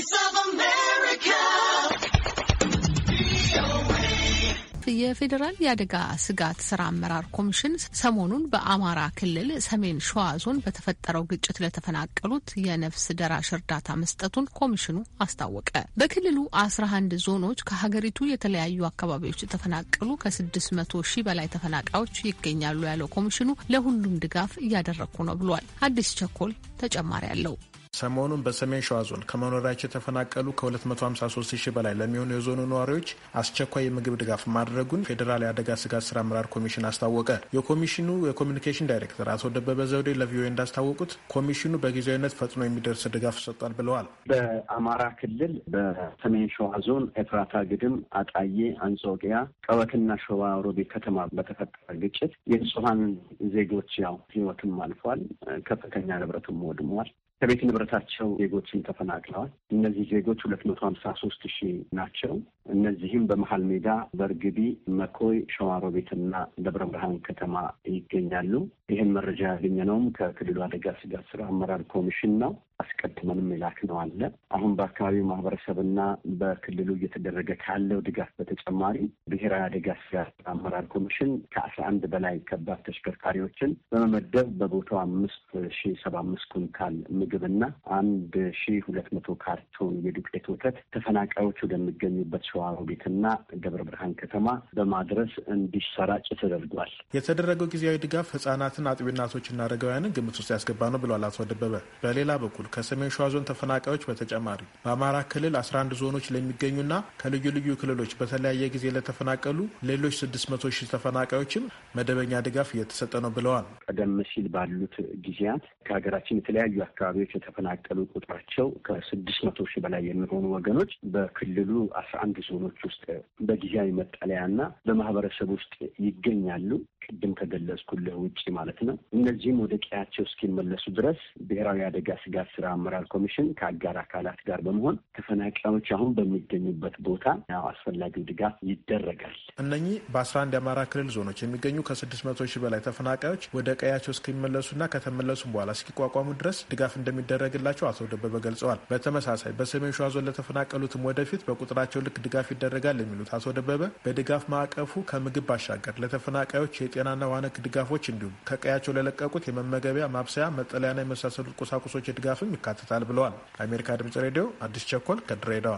Voice of America. የፌዴራል የአደጋ ስጋት ስራ አመራር ኮሚሽን ሰሞኑን በአማራ ክልል ሰሜን ሸዋ ዞን በተፈጠረው ግጭት ለተፈናቀሉት የነፍስ ደራሽ እርዳታ መስጠቱን ኮሚሽኑ አስታወቀ። በክልሉ አስራ አንድ ዞኖች ከሀገሪቱ የተለያዩ አካባቢዎች የተፈናቀሉ ከስድስት መቶ ሺህ በላይ ተፈናቃዮች ይገኛሉ ያለው ኮሚሽኑ ለሁሉም ድጋፍ እያደረግኩ ነው ብሏል። አዲስ ቸኮል ተጨማሪ አለው። ሰሞኑን በሰሜን ሸዋ ዞን ከመኖሪያቸው የተፈናቀሉ ከ253 ሺህ በላይ ለሚሆኑ የዞኑ ነዋሪዎች አስቸኳይ የምግብ ድጋፍ ማድረጉን ፌዴራል የአደጋ ስጋት ስራ አመራር ኮሚሽን አስታወቀ። የኮሚሽኑ የኮሚኒኬሽን ዳይሬክተር አቶ ደበበ ዘውዴ ለቪኦኤ እንዳስታወቁት ኮሚሽኑ በጊዜያዊነት ፈጥኖ የሚደርስ ድጋፍ ሰጥቷል ብለዋል። በአማራ ክልል በሰሜን ሸዋ ዞን ኤፍራታ ግድም፣ አጣዬ፣ አንጾቂያ፣ ቀበትና ሸዋ ሮቤ ከተማ በተፈጠረ ግጭት የንጹሀን ዜጎች ያው ህይወትም አልፏል። ከፍተኛ ንብረትም ወድሟል። ከቤት ንብረታቸው ዜጎችም ተፈናቅለዋል። እነዚህ ዜጎች ሁለት መቶ ሀምሳ ሶስት ሺህ ናቸው። እነዚህም በመሀል ሜዳ፣ በእርግቢ፣ መኮይ፣ ሸዋሮቤትና ደብረ ብርሃን ከተማ ይገኛሉ። ይህን መረጃ ያገኘነውም ከክልሉ አደጋ ስጋት ስራ አመራር ኮሚሽን ነው። አስቀድመንም የላክነው አለ። አሁን በአካባቢው ማህበረሰብና በክልሉ እየተደረገ ካለው ድጋፍ በተጨማሪ ብሔራዊ አደጋ ስጋት አመራር ኮሚሽን ከአስራ አንድ በላይ ከባድ ተሽከርካሪዎችን በመመደብ በቦታው አምስት ሺ ሰባ አምስት ኩንታል ምግብና አንድ ሺ ሁለት መቶ ካርቶን የዱቄት ወተት ተፈናቃዮች ወደሚገኙበት ሸዋሮቢትና ደብረ ብርሃን ከተማ በማድረስ እንዲሰራጭ ተደርጓል። የተደረገው ጊዜያዊ ድጋፍ ህጻናትን፣ አጥቢ እናቶችና አረጋውያንን ግምት ውስጥ ያስገባ ነው ብለዋል አቶ ደበበ። በሌላ በኩል ከሰሜን ሸዋ ዞን ተፈናቃዮች በተጨማሪ በአማራ ክልል 11 ዞኖች ለሚገኙና ከልዩ ልዩ ክልሎች በተለያየ ጊዜ ለተፈናቀሉ ሌሎች 600 ሺህ ተፈናቃዮችም መደበኛ ድጋፍ እየተሰጠ ነው ብለዋል። ቀደም ሲል ባሉት ጊዜያት ከሀገራችን የተለያዩ አካባቢዎች የተፈናቀሉ ቁጥራቸው ከስድስት መቶ ሺህ በላይ የሚሆኑ ወገኖች በክልሉ አስራ አንድ ዞኖች ውስጥ በጊዜያዊ መጠለያና በማህበረሰብ ውስጥ ይገኛሉ። ቅድም ከገለጽኩልህ ውጭ ማለት ነው። እነዚህም ወደ ቀያቸው እስኪመለሱ ድረስ ብሔራዊ አደጋ ስጋት ስራ አመራር ኮሚሽን ከአጋር አካላት ጋር በመሆን ተፈናቃዮች አሁን በሚገኙበት ቦታ አስፈላጊው ድጋፍ ይደረጋል። እነኚህ በአስራ አንድ የአማራ ክልል ዞኖች የሚገኙ ከስድስት መቶ ሺህ በላይ ተፈናቃዮች ወደ ቀያቸው እስኪመለሱና ከተመለሱም በኋላ እስኪቋቋሙ ድረስ ድጋፍ እንደሚደረግላቸው አቶ ደበበ ገልጸዋል። በተመሳሳይ በሰሜን ሸዋ ዞን ለተፈናቀሉትም ወደፊት በቁጥራቸው ልክ ድጋፍ ይደረጋል የሚሉት አቶ ደበበ በድጋፍ ማዕቀፉ ከምግብ ባሻገር ለተፈናቃዮች የጤናና ዋነክ ድጋፎች እንዲሁም ከቀያቸው ለለቀቁት የመመገቢያ፣ ማብሰያ፣ መጠለያና የመሳሰሉት ቁሳቁሶች ድጋፍም ይካትታል ብለዋል። ለአሜሪካ ድምጽ ሬዲዮ አዲስ ቸኮል ከድሬዳዋ